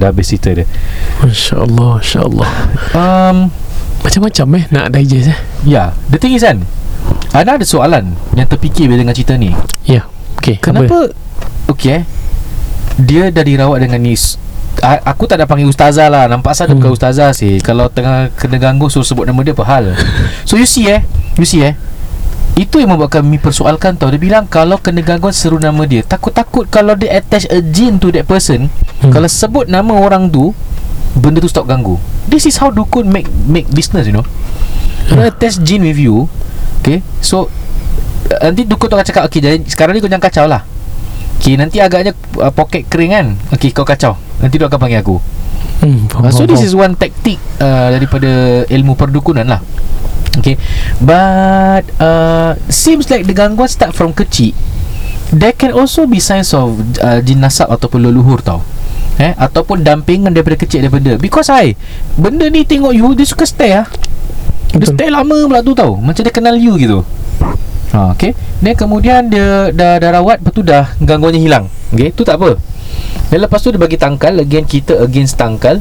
dah habis cerita dia. Masya Allah Masya Allah um, Macam-macam eh Nak digest eh? Ya The thing is kan Ana ada soalan Yang terfikir bila dengan cerita ni. Ya Okay Kenapa Okay eh Dia dah dirawat dengan ni? Aku tak nak panggil ustazah lah. Nampak asal dia Hmm. bukan ustazah sih. Kalau tengah kena ganggu Suruh sebut nama dia apa hal So you see eh You see eh itu yang membuatkan Mi persoalkan tau. Dia bilang Kalau kena gangguan seru nama dia Takut-takut Kalau dia attach a gene to that person Hmm. Kalau sebut nama orang tu Benda tu stop ganggu. This is how dukun make make business you know. Dia attach gene with you Okay? So uh, Nanti dukun tu akan cakap Okay jadi sekarang ni kau jangan kacau lah. Okay nanti agaknya uh, Pocket kering kan? Okay kau kacau. Nanti dia akan panggil aku. Hmm, uh, So this is one tactic uh, Daripada ilmu perdukunan lah Okay. But uh, Seems like the gangguan start from kecil. There can also be signs of uh, Jin nasab ataupun leluhur tau. Eh, ataupun dampingan daripada kecil daripada. Because I Benda ni tengok you Dia suka stay lah Dia Betul. stay lama pula tu tau. Macam dia kenal you gitu. Ha, Okay. Then kemudian dia dah, dah rawat Lepas tu dah gangguannya hilang. Okay tu tak apa. Dan lepas tu dia bagi tangkal Again kita against tangkal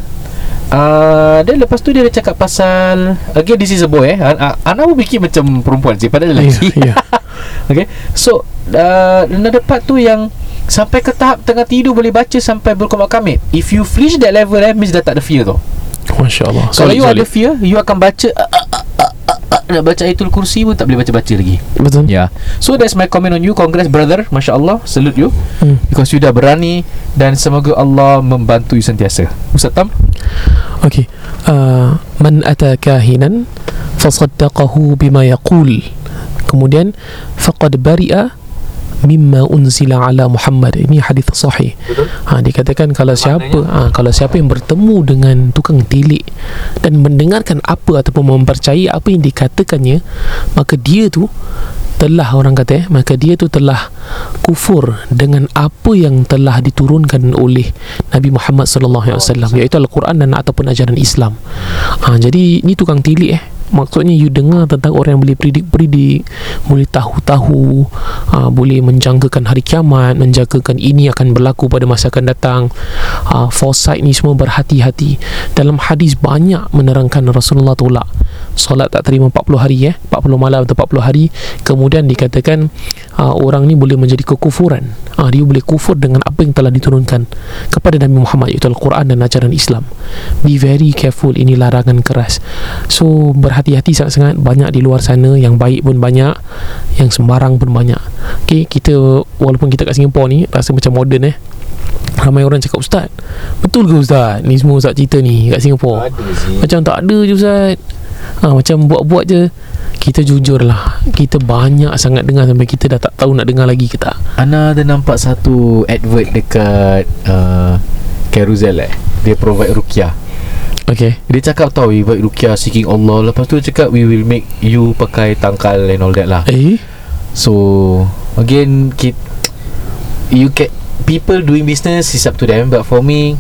Uh, dan lepas tu dia cakap pasal Again this is a boy eh. An- Ana pun fikir macam perempuan sih Padahal lelaki. Ya, ya. Okay So uh, Another part tu yang Sampai ke tahap tengah tidur Boleh baca sampai berkomak kamit If you reach that level eh Means dah tak ada fear tau Masya Allah. Kalau Solid, you ada fear You akan baca uh, uh, uh, uh, uh, Nak baca ayatul kursi pun Tak boleh baca-baca lagi. Betul. Yeah So that's my comment on you Congrats brother. Masya Allah Salute you. Hmm. Because you dah berani Dan semoga Allah Membantu you sentiasa. Ustaz Tam? Okay. Uh, Man ata kahinan Fasaddaqahu bima yaqul. Kemudian Faqad bari'a Mimma unzila ala Muhammad. Ini hadis sahih. Ha, Dikatakan kalau siapa ha, Kalau siapa yang bertemu dengan Tukang tilik Dan mendengarkan apa Ataupun mempercayai Apa yang dikatakannya Maka dia tu telah orang kata eh, maka dia tu telah kufur dengan apa yang telah diturunkan oleh Nabi Muhammad sallallahu alaihi wasallam iaitu al-Quran dan ataupun ajaran Islam. Ha, jadi ni tukang tilik eh maksudnya you dengar tentang orang yang boleh predik-predik boleh tahu-tahu ha, boleh menjangkakan hari kiamat menjangkakan ini akan berlaku pada masa akan datang. Ha, foresight ni semua berhati-hati. Dalam hadis banyak menerangkan Rasulullah tolak. Solat tak terima 40 hari eh? 40 malam atau 40 hari. Kemudian dikatakan uh, orang ni boleh menjadi kekufuran. Uh, dia boleh kufur dengan apa yang telah diturunkan kepada Nabi Muhammad iaitu Al-Quran dan ajaran Islam. Be very careful ini larangan keras. So berhati-hati sangat-sangat banyak di luar sana yang baik pun banyak yang sembarang pun banyak. Okay, kita walaupun kita kat Singapura ni rasa macam moden eh. Ramai orang cakap Ustaz betul ke Ustaz? Ni semua Ustaz cerita ni kat Singapura macam tak ada je Ustaz. Ha, Macam buat-buat je. Kita jujur lah. Kita banyak sangat dengar Sampai kita dah tak tahu nak dengar lagi ke tak. Ana ada nampak satu advert dekat uh, Carousel eh? Dia provide rukyah Okay Dia cakap tau We provide rukyah seeking Allah Lepas tu dia cakap We will make you pakai tangkal and all that lah Eh So Again kit, You can People doing business Is up to them But for me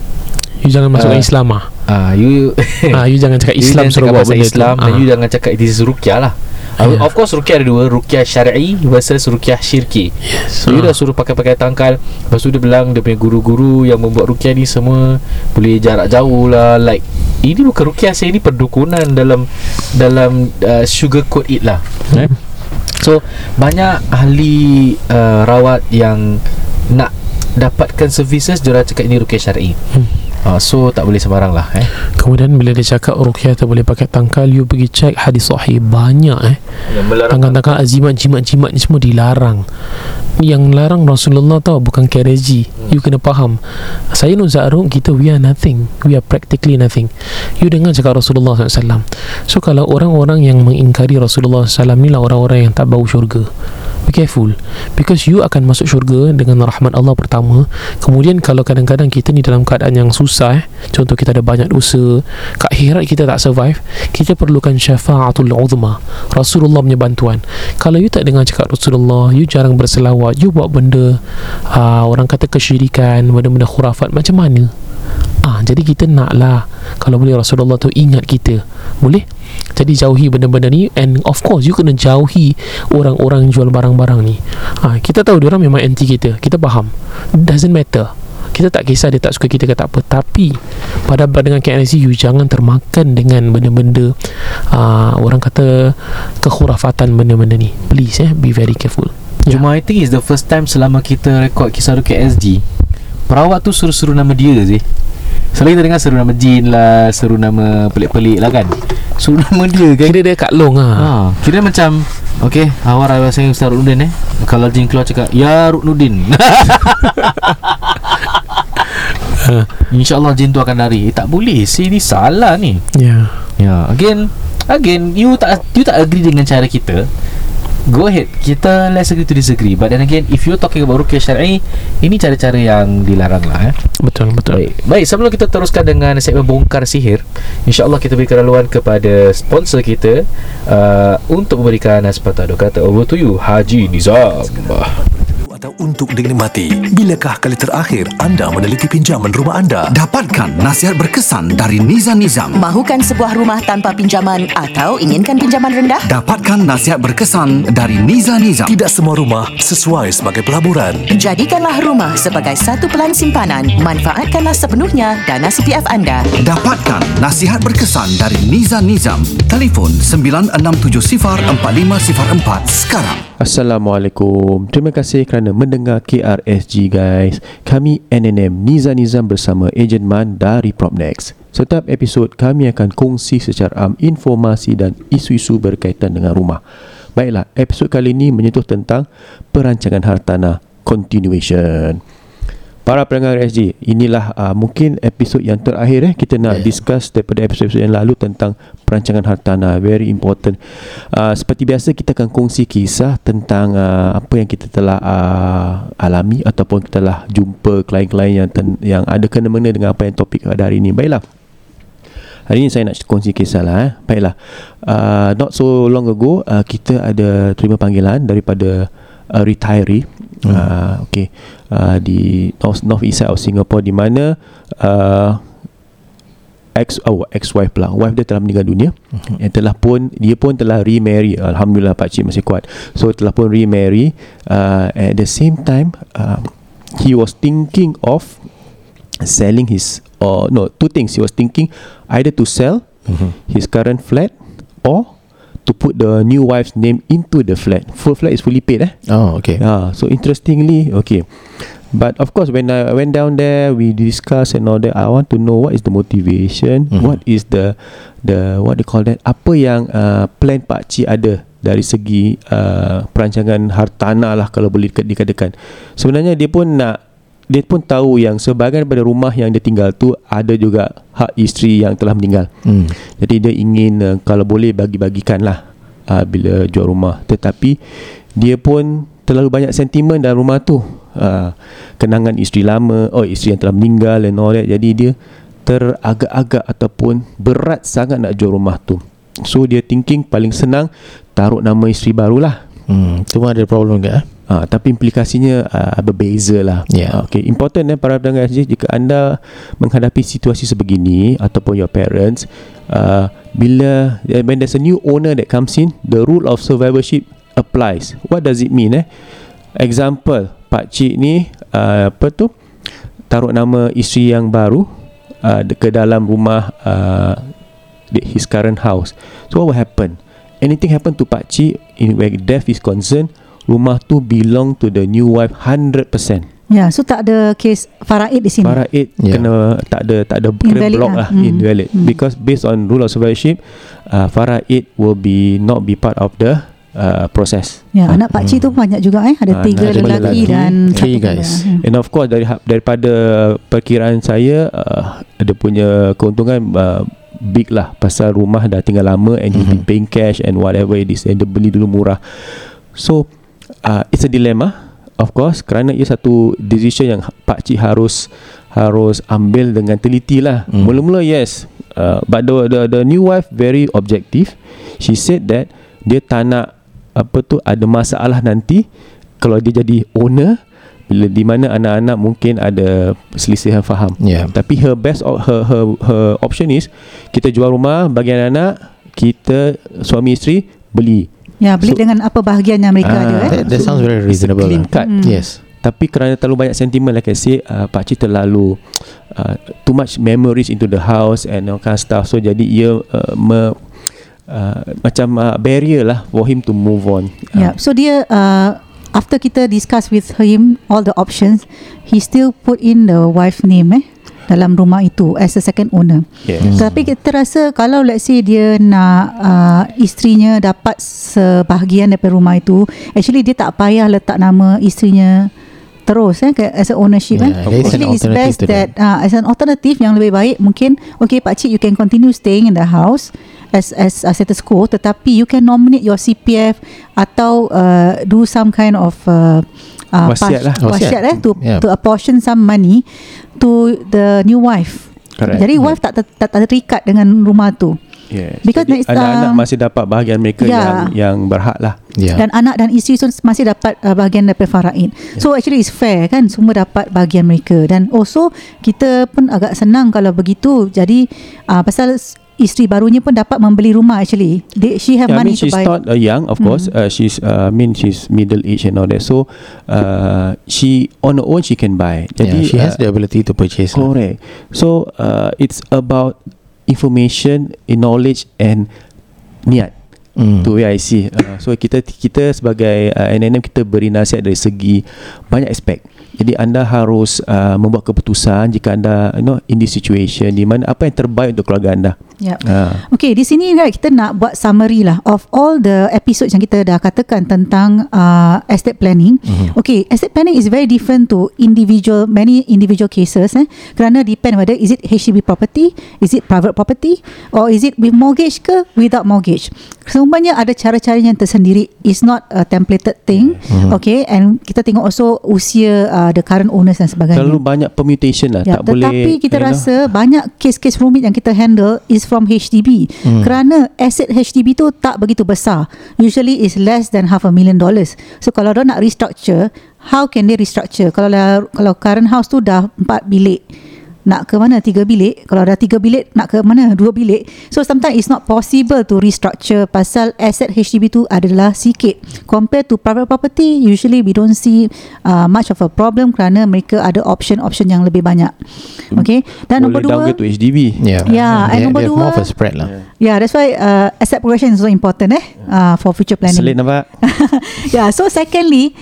You jangan masukkan Ah. Islam ah. uh, You ah, You jangan cakap Islam suruh buat benda Islam tu Dan ah. you jangan cakap This is rukyah lah Yeah. Of course rukyah ada dua Rukyah syar'i Versus rukyah syirki Yes So you ah. dah suruh pakai-pakai tangkal Lepas tu dia bilang Dia punya guru-guru Yang membuat rukyah ni semua Boleh jarak jauh lah Like Ini bukan rukyah saya Ini perdukunan dalam Dalam uh, Sugarcoat it lah eh? So Banyak ahli uh, Rawat yang Nak Dapatkan services Diorang cakap ini rukyah syar'i Hmm. Uh, So tak boleh sembarang lah eh? Kemudian bila dia cakap Ruqyah tak boleh pakai tangkal You pergi cek hadis sahih Banyak eh. Tangkal-tangkal azimat jimat-jimat ni semua dilarang. Yang larang Rasulullah tau Bukan kereji You kena faham. Saya Nur Za'ruk Kita we are nothing. We are practically nothing. You dengar cakap Rasulullah SAW So kalau orang-orang yang mengingkari Rasulullah SAW Ni lah orang-orang yang tak bau syurga Be careful. Because you akan masuk syurga Dengan rahmat Allah pertama. Kemudian kalau kadang-kadang kita ni dalam keadaan yang susah eh, Contoh kita ada banyak dosa Kat akhirat kita tak survive Kita perlukan syafa'atul uzma Rasulullah punya bantuan. Kalau you tak dengar cakap Rasulullah You jarang berselawat You buat benda uh, Orang kata kesyirikan Benda-benda khurafat Macam mana? Ah, jadi kita nak lah Kalau boleh Rasulullah tu ingat kita. Boleh? Jadi jauhi benda-benda ni And of course You kena jauhi Orang-orang jual barang-barang ni. Ah, Kita tahu orang memang anti kita. Kita faham. Doesn't matter. Kita tak kisah dia tak suka kita ke tak apa. Tapi pada dengan KNSC you jangan termakan dengan benda-benda uh, orang kata kekhurafatan benda-benda ni. Please eh be very careful. Ya. Cuma I think it's the first time selama kita rekod kisah Rukia SG Perawat tu suruh-suruh nama dia sih Selalu kita dengar seru nama Jin lah Seru nama pelik-pelik lah kan. Suruh nama dia kan. Kira dia kat long ah. Ha, Kira macam Okay Awak rawat saya Ustaz Ruknudin eh. Kalau Jin keluar cakap Ya Ruknudin InsyaAllah Jin tu akan lari. Eh, Tak boleh sih Ni salah ni. Ya. Ya Again Again You tak You tak agree dengan cara kita Go ahead. Kita let's agree to disagree. But then again If you're talking about Rukia Syar'i Ini cara-cara yang dilarang lah eh. Betul betul. Baik. Baik sebelum kita teruskan dengan segmen bongkar sihir InsyaAllah kita berikan laluan kepada sponsor kita uh, Untuk memberikan sepatah dua kata Over to you Haji Nizam atau untuk dinikmati. Bilakah kali terakhir anda meneliti pinjaman rumah anda? Dapatkan nasihat berkesan dari Niza Nizam. Mahukan sebuah rumah tanpa pinjaman atau inginkan pinjaman rendah? Dapatkan nasihat berkesan dari Niza Nizam. Tidak semua rumah sesuai sebagai pelaburan. Jadikanlah rumah sebagai satu pelan simpanan. Manfaatkanlah sepenuhnya dana CPF anda. Dapatkan nasihat berkesan dari Niza Nizam. Telefon 96704504 sekarang. Assalamualaikum. Terima kasih kerana mendengar KRSG guys. Kami NNM Niza Nizam bersama Ejen Man dari Propnex. Setiap episod kami akan kongsi secara am informasi dan isu-isu berkaitan dengan rumah. Baiklah, episod kali ini menyentuh tentang perancangan hartanah continuation. Para pendengar SG, inilah uh, mungkin episod yang terakhir eh kita nak yeah. discuss daripada episod-episod yang lalu tentang perancangan hartanah very important. Uh, seperti biasa kita akan kongsi kisah tentang uh, apa yang kita telah uh, alami ataupun kita telah jumpa klien-klien yang ten- yang ada kena-mena dengan apa yang topik pada hari ini. Baiklah. Hari ini saya nak kongsi kisah lah eh. Baiklah. Uh, not so long ago uh, kita ada terima panggilan daripada uh, retiree hmm. uh, okay uh, di north north east side of Singapore di mana uh, ex oh ex wife pula wife dia telah meninggal dunia hmm. yang telah pun dia pun telah remarry alhamdulillah pak cik masih kuat so telah pun remarry uh, at the same time uh, he was thinking of selling his or no two things he was thinking either to sell mm-hmm. his current flat or to put the new wife's name into the flat. Full flat is fully paid, eh? Oh, okay. Ah, so interestingly, okay. But of course, when I went down there, we discuss and all that. I want to know what is the motivation, mm-hmm. what is the the what they call that? Apa yang uh, plan Pak Cik ada dari segi uh, perancangan hartanah lah kalau boleh dikatakan. Sebenarnya dia pun nak dia pun tahu yang sebahagian daripada rumah yang dia tinggal tu ada juga hak isteri yang telah meninggal. Hmm. Jadi dia ingin uh, kalau boleh bagi-bagikan lah uh, bila jual rumah. Tetapi dia pun terlalu banyak sentimen dalam rumah tu. Uh, kenangan isteri lama, oh isteri yang telah meninggal and all that. Jadi dia teragak-agak ataupun berat sangat nak jual rumah tu. So dia thinking paling senang taruh nama isteri barulah. Hmm, tu ada problem ke? Eh? Uh, tapi implikasinya uh, berbeza lah. Yeah. Uh, okay, important eh para pendengar SG jika anda menghadapi situasi sebegini ataupun your parents, uh, bila uh, when there's a new owner that comes in, the rule of survivorship applies. What does it mean eh? Example, Pak Cik ni uh, apa tu taruh nama isteri yang baru uh, ke dalam rumah uh, his current house. So what will happen? Anything happen to Pak Cik in where death is concerned, rumah tu belong to the new wife 100%. Ya, so tak ada case faraid di sini. Faraid yeah. kena tak ada tak ada kena Invalid block lah. lah, Hmm. invalid Hmm. because based on rule of survivorship uh, faraid will be not be part of the uh, process. Ya, anak pak cik tu banyak juga eh. Ada Ah, tiga ada lelaki, lelaki, dan three guys. Hmm. And of course dari daripada perkiraan saya uh, ada punya keuntungan uh, big lah pasal rumah dah tinggal lama and mm-hmm. he paying cash and whatever it is and dia beli dulu murah. So uh, it's a dilemma of course kerana ia satu decision yang pak cik harus harus ambil dengan teliti lah. Mm. Mula-mula yes uh, but the, the the new wife very objective. She said that dia tak nak apa tu ada masalah nanti kalau dia jadi owner bila di mana anak-anak mungkin ada selisihan faham. Yeah. Tapi her best her her her option is kita jual rumah bagi anak-anak, kita suami isteri beli. Ya, beli So- dengan apa bahagian yang mereka Ah, ada eh. That, that sounds very reasonable. Clean lah. cut. Hmm. Yes. Tapi kerana terlalu banyak sentimen like I say uh, Pak Cik terlalu uh, Too much memories into the house And all kind of stuff So jadi ia uh, me, uh, Macam uh, barrier lah For him to move on Yeah. So dia uh, after kita discuss with him all the options, he still put in the wife name eh dalam rumah itu as a second owner. Yes Tapi kita rasa kalau let's say dia nak uh, isterinya dapat sebahagian daripada rumah itu, actually dia tak payah letak nama isterinya terus eh as a ownership Yeah, eh. Actually it's best that that. uh, as an alternative yang lebih baik mungkin okay pak cik you can continue staying in the house as as a status quo tetapi you can nominate your CPF atau uh, do some kind of uh, uh, Wasiat lah. wasiat, Wasiat. eh to Yeah. to apportion some money to the new wife. Correct. Jadi wife tak, ter- tak terikat dengan rumah tu. Yes. Because Jadi next, anak-anak um, masih dapat bahagian mereka yeah. yang yang berhak lah. Yeah. Dan anak dan isteri tu masih dapat uh, bahagian daripada faraid. So actually it's fair kan semua dapat bahagian mereka dan also kita pun agak senang kalau begitu. Jadi uh, pasal isteri barunya pun dapat membeli rumah actually. They, she have Yeah, I money mean she's to buy. not uh, young, of course. Uh, she's, uh, I mean she's middle age and all that. So, uh, she on her own she can buy. yeah, she has uh, the ability to purchase. lah. correct. So, uh, it's about information, knowledge and niat. Mm. Tu way I see. Uh, so kita kita sebagai uh, NNM kita beri nasihat dari segi banyak aspek. Jadi anda harus uh, membuat keputusan jika anda you know in this situation di mana apa yang terbaik untuk keluarga anda. Yep. Uh, Okay, di sini right, kita nak buat summary lah of all the episodes yang kita dah katakan tentang uh, estate planning. Mhm. Okay, estate planning is very different to individual many individual cases eh. Kerana depend whether is it HDB property, is it private property or is it with mortgage ke without mortgage. Semuanya ada cara-cara yang tersendiri. It's not a templated thing. Mhm. Okay, and kita tengok also usia uh, the current owners dan sebagainya. terlalu banyak permutation lah. Ya, tak boleh. tetapi kita you know. rasa banyak kes-kes rumit yang kita handle is from HDB. Hmm. Kerana aset HDB tu tak begitu besar. Usually is less than half a million dollars. So kalau dia nak restructure, how can they restructure? Kalau dah- kalau current house tu dah 4 bilik, nak ke mana? Tiga bilik. Kalau dah tiga bilik nak ke mana? Dua bilik. So sometimes it's not possible to restructure pasal aset HDB tu adalah sikit. Compared to private property usually we don't see uh, much of a problem kerana mereka ada option-option yang lebih banyak. Okay? Dan boleh nombor dua downgrade to HDB. Yeah. Yeah, and They- number they have more of dua- a spread lah. Yeah, that's why uh, asset progression is so important eh? Uh, for future planning. Selit nampak? yeah, so secondly,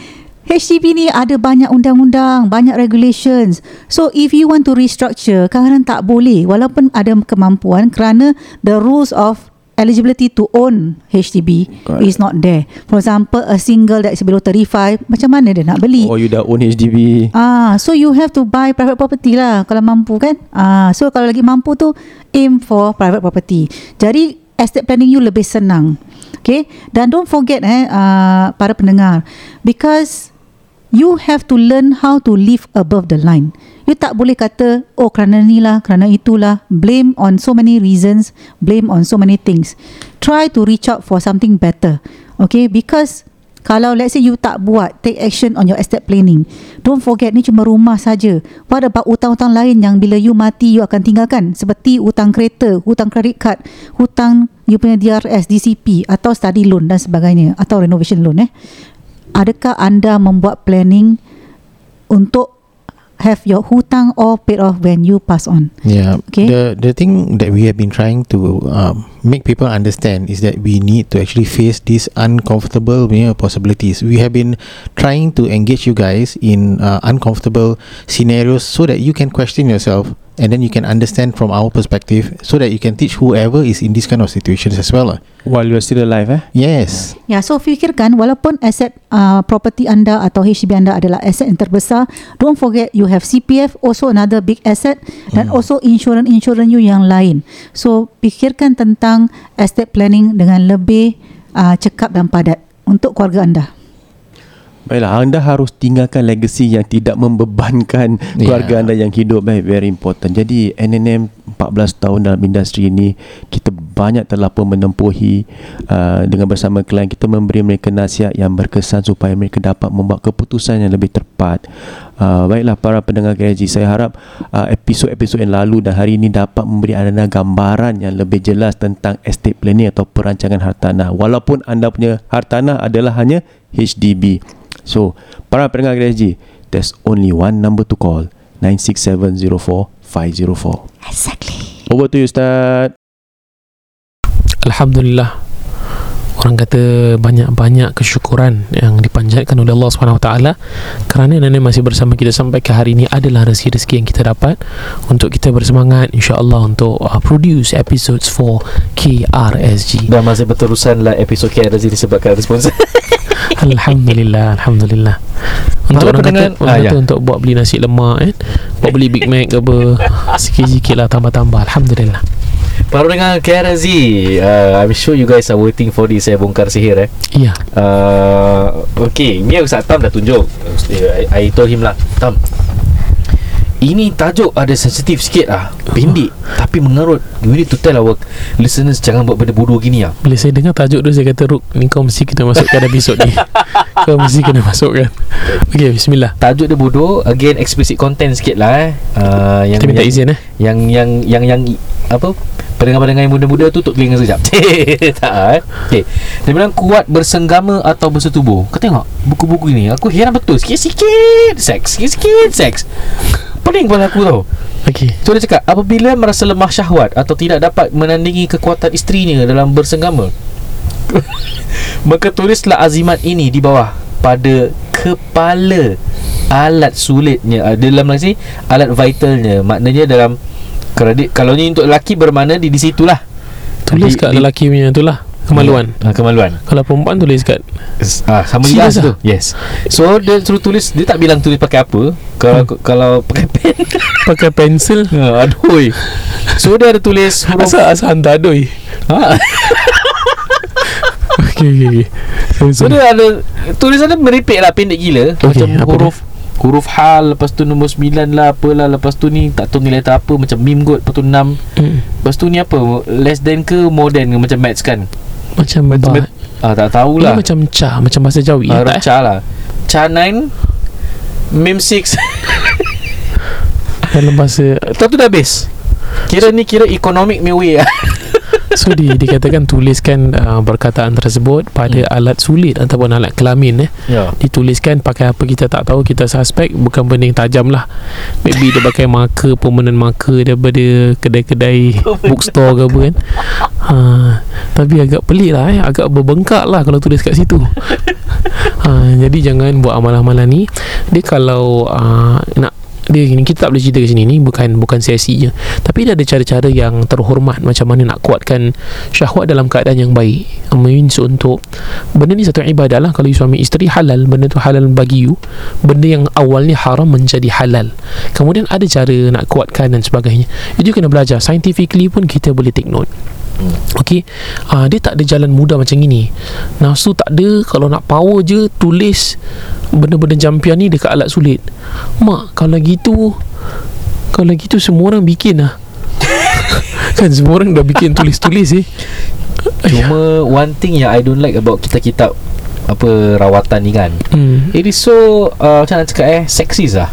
HDB ni ada banyak undang-undang, banyak regulations. So if you want to restructure, kadang-kadang tak boleh walaupun ada kemampuan kerana the rules of eligibility to own HDB Correct. is not there. For example, a single that is below 35, macam mana dia nak beli? Oh you dah own HDB. Ah, so you have to buy private property lah kalau mampu kan. Ah, so kalau lagi mampu tu aim for private property. Jadi estate planning you lebih senang. Okay, dan don't forget eh uh, para pendengar because you have to learn how to live above the line. You tak boleh kata oh kerana ni lah, kerana itulah, blame on so many reasons, blame on so many things. Try to reach out for something better. Okay, because kalau let's say you tak buat take action on your estate planning don't forget ni cuma rumah saja what about hutang-hutang lain yang bila you mati you akan tinggalkan seperti hutang kereta hutang credit card hutang you punya DRS DCP atau study loan dan sebagainya atau renovation loan eh adakah anda membuat planning untuk have your hutang all paid off when you pass on Yeah. Okay. The the thing that we have been trying to um, make people understand is that we need to actually face these uncomfortable you know, possibilities. We have been trying to engage you guys in uh, uncomfortable scenarios so that you can question yourself and then you can understand from our perspective so that you can teach whoever is in these kind of situations as well. lah. While you're still alive eh. Yes. Ya, so fikirkan walaupun aset uh, property anda atau HDB anda adalah aset yang terbesar, don't forget you have CPF also another big asset dan also insurance-insurance you yang lain. So fikirkan tentang estate planning dengan lebih uh, cekap dan padat untuk keluarga anda. Baiklah, anda harus tinggalkan legacy yang tidak membebankan keluarga Yeah. anda yang hidup eh. Very important. Jadi NNM 14 tahun dalam industri ini kita banyak telah pun menempuhi uh, dengan bersama klien kita memberi mereka nasihat yang berkesan supaya mereka dapat membuat keputusan yang lebih tepat. Uh, baiklah para pendengar KJ, saya harap uh, episod-episod yang lalu dan hari ini dapat memberi anda gambaran yang lebih jelas tentang estate planning atau perancangan hartanah. Walaupun anda punya hartanah adalah hanya HDB. So, para pendengar KJ, there's only one number to call 96704 Exactly. Over to you Ustaz Alhamdulillah Orang kata banyak-banyak kesyukuran yang dipanjatkan oleh Allah SWT kerana nenek masih bersama kita sampai ke hari ini adalah rezeki-rezeki yang kita dapat untuk kita bersemangat insya-Allah untuk uh, produce episodes for KRSG. Dan masih berterusan lah episod KRZ disebabkan respons Alhamdulillah, alhamdulillah. Untuk orang kata, orang ah, kata ya. untuk buat beli nasi lemak kan, buat beli Big Mac ke apa, sikit-sikit lah tambah-tambah. Alhamdulillah. Baru dengan KRZ uh, I'm sure you guys are waiting for this Saya bongkar sihir eh Ya. uh, Okay Ni Ustaz Tam dah tunjuk I, I told him lah Tam ini tajuk ada sensitif sikit lah. Pendek Tapi mengarut. We need to tell our listeners Jangan buat benda bodoh gini lah. Bila saya dengar tajuk tu Saya kata Ruk Ni kau mesti kena masukkan episod ni. Kau mesti kena masukkan. Okay bismillah. Tajuk dia bodoh. Again explicit content sikit lah eh. Uh, yang, Kita minta yang, izin eh. yang, yang, yang, yang, Apa? Pendengar-pendengar yang muda-muda Tutup telinga sekejap. Tak eh. Okay Dia bilang kuat bersenggama Atau bersetubuh. Kau tengok Buku-buku ni Aku heran betul. Sikit-sikit Seks Sikit-sikit Seks. Pening kepala aku tau. Okay So dia cakap Apabila merasa lemah syahwat Atau tidak dapat menandingi kekuatan isterinya Dalam bersenggama Maka tulislah azimat ini di bawah Pada kepala Alat sulitnya uh, Dalam lagi Alat vitalnya. Maknanya dalam Dia, kalau ni untuk lelaki Bermakna di, di situlah Tulis Di- kat di- lelaki punya tu lah Kemaluan Ah, Kemaluan Kalau perempuan tulis kat Ah, sama Serious jelas tu. ah? Yes. So dia suruh tulis dia tak bilang tulis pakai apa. Kalau Hmm. kalau pakai pen. Pakai pensel ha, aduh. So dia ada tulis huruf Asal asal hantar adoi ha. Okay okay okay So sorry. dia ada tulisan dia meripik lah pendek gila Okey, Macam huruf Huruf hal Lepas tu nombor 9 lah Apalah. Lepas tu ni Tak tahu ni letter apa Macam meme kot. Lepas tu 6 Hmm. Lepas tu ni apa? Less than ke More than ke? Macam maths kan? Macam Macam ah, Tak Ini tahulah macam ca Macam bahasa Jawi ah, ya, tak, eh? Cha lah. Cha 9 Meme 6 Dalam bahasa Tahu tu dah habis. Kira ni kira economic me way lah So di, dikatakan tuliskan uh, perkataan tersebut pada Hmm. alat sulit ataupun alat kelamin eh. Ya. Dituliskan pakai apa kita tak tahu Kita suspek bukan benda yang tajam lah. Maybe dia pakai marker Permanent marker Daripada kedai-kedai Bookstore ke apa kan. ha, Tapi agak pelik lah eh. Agak berbengkak lah Kalau tulis kat situ. Ha, Jadi jangan buat amalan-amalan ni. Dia kalau uh, Nak dia ni kita tak boleh cerita kat sini ni bukan bukan sesi je. Tapi dia ada cara-cara yang terhormat macam mana nak kuatkan syahwat dalam keadaan yang baik. Means untuk benda ni satu ibadah lah. Kalau you suami isteri halal. Benda tu halal bagi you. Benda yang awalnya haram menjadi halal. Kemudian ada cara nak kuatkan dan sebagainya. Itu kena belajar. Scientifically pun kita boleh take note Okey, uh, dia tak ada jalan mudah macam ini. Nafsu tak ada, kalau nak power je tulis benda-benda jampian ni dekat alat sulit. Mak, kalau gitu kalau gitu semua orang bikin lah. kan semua orang dah bikin tulis-tulis eh. Cuma one thing yang I don't like about kitab-kitab Apa rawatan ni kan Hmm. It is so uh, Macam nak cakap eh Sexist lah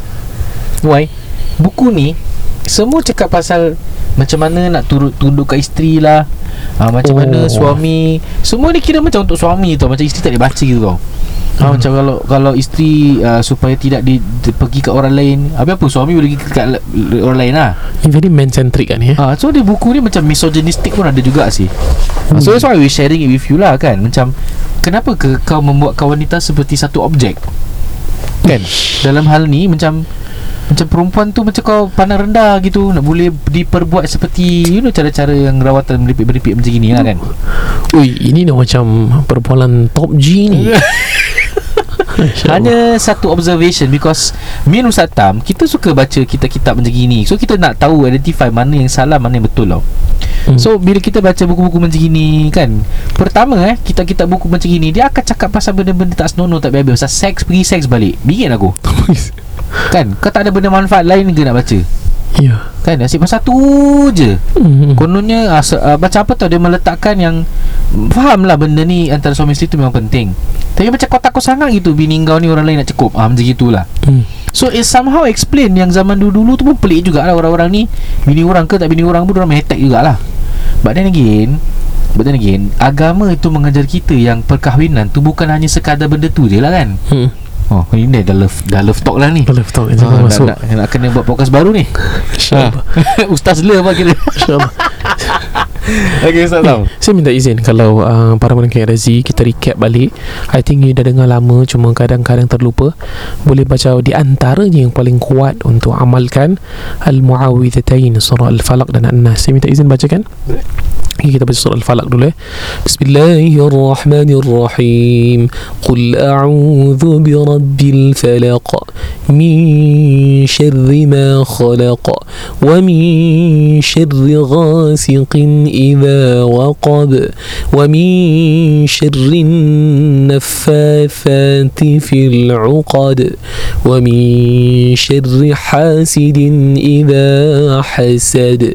Why? Buku ni Semua cakap pasal Macam mana nak turut tunduk kat isteri lah uh, Macam Oh. mana suami Semua ni kira macam untuk suami tau Macam isteri tak boleh baca gitu tau Ha, Hmm. macam kalau kalau isteri uh, supaya tidak di, di, pergi ke orang lain Habis apa suami boleh pergi kat le- orang lain lah Ini very man-centric kan ya. Ah, so dia buku ni macam misogynistic pun ada juga sih. Hmm. So that's why we sharing it with you lah kan. Macam kenapa ke kau membuat wanita seperti satu objek? Kan? Dalam hal ni macam macam perempuan tu macam kau pandang rendah gitu nak boleh diperbuat seperti you know cara-cara yang rawatan beripik-beripik macam gini lah kan. Ui, ini dah macam perbualan top G ni. Hanya satu observation because me and Ustaz Tam kita suka baca kitab-kitab macam gini. So kita nak tahu identify mana yang salah mana yang betul tau. Hmm. So bila kita baca buku-buku macam gini kan Pertama eh Kitab-kitab buku macam gini Dia akan cakap pasal benda-benda tak senonoh Tak biasa Pasal seks pergi seks balik Bingit aku Kan? Kau tak ada benda manfaat lain ke nak baca? Ya. Kan? Asyik pasal tu je. Hmm. Kononnya uh, uh, Macam apa tau? Dia meletakkan yang Faham lah benda ni Antara suami isteri tu memang penting. Tapi macam kau takut sangat gitu Bini kau ni orang lain nak cekup ah, Macam gitulah. Hmm. So it somehow explain Yang zaman dulu-dulu tu pun pelik jugalah Orang-orang ni. Bini orang ke tak bini orang pun Diorang main attack jugalah. But then again But then again Agama itu mengajar kita Yang perkahwinan tu Bukan hanya sekadar benda tu je lah kan? Hmm. Oh, ini dah love dah love talk lah ni. Boleh betul Ah, nak, masuk nak, nak, kena buat podcast baru ni. InsyaAllah Ustaz le apa kira. InsyaAllah Okey, Ustaz Tam. Saya minta izin. Kalau uh, para pendengar Razi Kita recap balik. I think you dah dengar lama Cuma kadang-kadang terlupa. Boleh baca di antaranya Yang paling kuat Untuk amalkan Al-Mu'awidhatain Surah Al-Falaq dan An-Nas. Saya minta izin bacakan. Okay, kita baca surah Al-Falaq dulu eh. Bismillahirrahmanirrahim. Qul a'udzu birabbil falaq min syarri ma khalaq wa min syarri ghasiqin idza waqab wa min syarri النفاثات في العقد ومن شر حاسد إذا حسد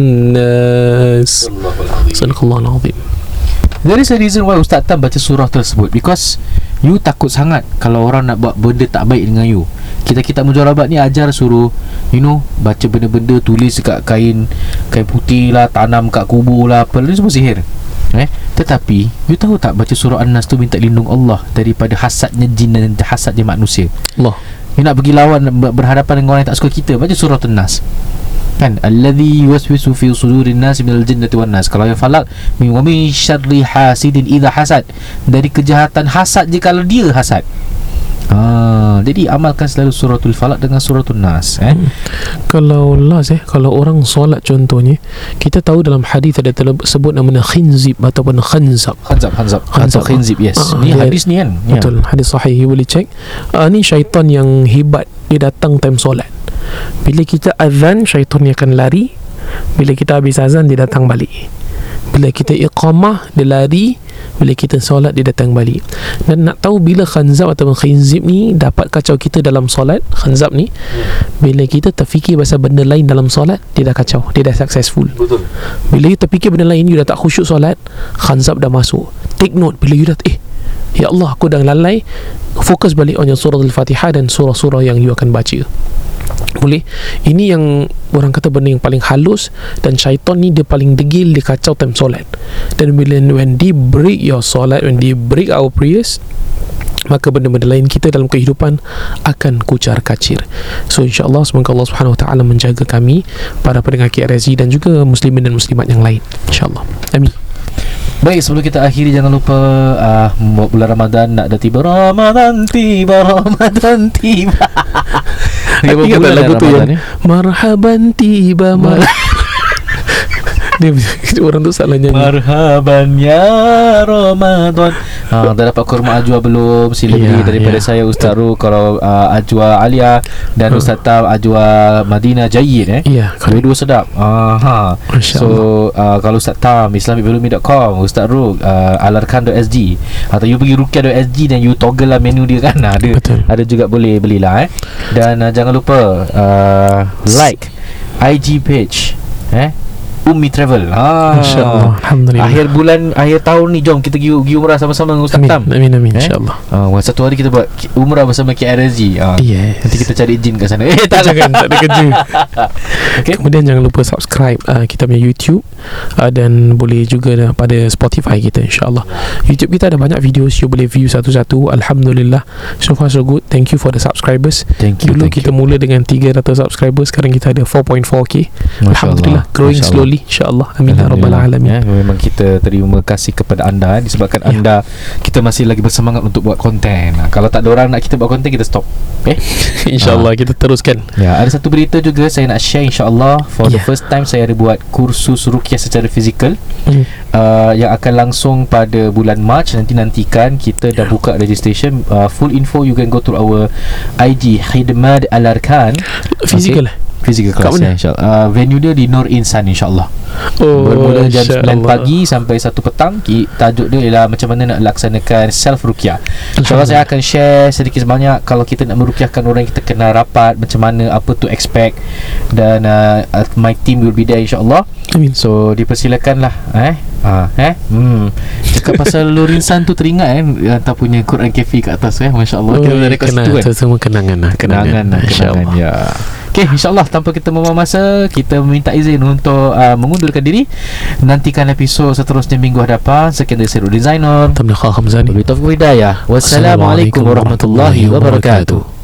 Sadaqallahul Azim There is a reason why Ustaz Tam baca surah tersebut. Because You takut sangat Kalau orang nak buat benda tak baik dengan you. Kita kita mujarabat ni ajar suruh You know Baca benda-benda tulis kat kain Kain putih lah Tanam kat kubur lah Apa lah semua sihir. Eh? Tetapi You tahu tak baca surah An-Nas tu Minta lindung Allah Daripada hasadnya jin dan hasadnya manusia? Allah. You nak pergi lawan Berhadapan dengan orang yang tak suka kita Baca surah An-Nas. Kan allazi yuwaswisu fi sudurin nas minal jinnati wan nas. Kalau yang falak min wa min syarri hasidin idza hasad. Dari kejahatan hasad jika dia hasad. Ha, jadi amalkan selalu suratul falak dengan suratul nas eh. Kalau last eh Kalau orang solat contohnya Kita tahu dalam hadis ada tersebut namanya khinzib Ataupun khanzab Khanzab khanzab Khanzab. khinzib yes. Ah, Ni dia- hadis ni kan. Ya. Betul Hadis sahih You boleh check uh, Ni syaitan yang hebat Dia datang time solat Bila kita azan Syaitan ni akan lari. Bila kita habis azan Dia datang balik. Bila kita iqamah Dia lari. Bila kita solat Dia datang balik. Dan nak tahu bila khanzab atau khinzib ni Dapat kacau kita dalam solat Khanzab ni Bila kita terfikir pasal benda lain dalam solat Dia dah kacau. Dia dah successful. Betul. bila you terfikir benda lain You dah tak khusyuk solat Khanzab dah masuk. Take note Bila you dah Eh Ya Allah aku dah lalai. Fokus balik on yang surah Al-Fatihah Dan surah-surah yang you akan baca boleh Ini yang Orang kata benda yang paling halus Dan syaitan ni Dia paling degil Dia kacau time solat Dan bila When they break your solat When they break our prayers maka benda-benda lain kita dalam kehidupan akan kucar kacir. So insya-Allah semoga Allah Subhanahu Wa Taala menjaga kami para pendengar KRSG dan juga muslimin dan muslimat yang lain. Insya-Allah. Amin. Baik sebelum kita akhiri jangan lupa uh, bulan Ramadan nak dah tiba Ramadan tiba Ramadan tiba. Ingat tak bulan lagu tu yang? Marhaban tiba mar Dia orang tu salah nyanyi. Marhaban ya Ramadan. Ha, dah dapat kurma ajwa belum? Sila Ya, beli daripada ya. saya Ustaz Ru kalau uh, ajwa Alia dan Ha. Ustaz Tam ajwa Madinah Jayid eh. Ya, correct. Dua-dua sedap. Ah, ha. So uh, kalau Ustaz Tam islamicbelumi.com, Ustaz Ru uh, alarkan.sg atau you pergi rukia.sg dan you toggle lah menu dia kan ada Betul. ada juga boleh belilah eh. Dan uh, jangan lupa uh, like IG page eh Umi Travel. Ha. Masya-Allah. Alhamdulillah. Akhir bulan akhir tahun ni jom kita pergi, pergi umrah sama-sama dengan Ustaz amin. Tam. Amin amin Eh? insya-Allah. Ah, uh, satu hari kita buat umrah bersama KRSG. Ah. Yes. Nanti kita cari jin kat sana. Eh tak jangan tak ada kerja. Okey. Kemudian jangan lupa subscribe uh, kita punya YouTube uh, dan boleh juga uh, pada Spotify kita insya-Allah. YouTube kita ada banyak video you boleh view satu-satu. Alhamdulillah. So far so good. Thank you for the subscribers. Thank you. Dulu thank kita you. mula dengan 300 subscribers Sekarang kita ada 4.4k Masya Alhamdulillah Allah. Growing Masya Allah. Slowly InsyaAllah Amin ya Rabbal. Alamin ya, Memang kita terima kasih kepada anda eh, Disebabkan Ya. anda Kita masih lagi bersemangat untuk buat konten Kalau tak ada orang nak kita buat konten Kita stop Okay InsyaAllah kita teruskan Ya, ada satu berita juga saya nak share insya-Allah for the Ya. first time saya ada buat kursus ruqyah secara fizikal Hmm. Uh, yang akan langsung pada bulan March nanti nantikan kita dah buka registration. Uh, full info you can go to our IG Khidmat Al Arkan. Physical eh? Physical class ya, insyaAllah. Uh, venue dia di Nur Insan insyaAllah. Oh, Bermula jam Masya 9 Allah. pagi sampai 1 petang. Ki, Tajuk dia ialah macam mana nak laksanakan self rukyah InsyaAllah saya akan share sedikit sebanyak Kalau kita nak merukyahkan orang kita kenal rapat Macam mana, apa to expect. Dan uh, my team will be there insyaAllah. So dipersilakan lah eh? Ha, eh? Hmm. Cakap pasal Lurinsan tu teringat eh? Hantar punya Quran Cafe kat atas eh? Masya Allah Kita rekod kenang, situ kan semua kenangan lah Kenangan. Lah Kenangan ya. Okay insyaAllah Tanpa kita membuang masa Kita minta izin untuk uh, Mengundurkan diri. Nantikan episod seterusnya Minggu hadapan. Sekian dari Sirul Designer Tamna Kha Hamzani. Wabillahi taufiq wal hidayah. Wassalamualaikum warahmatullahi wabarakatuh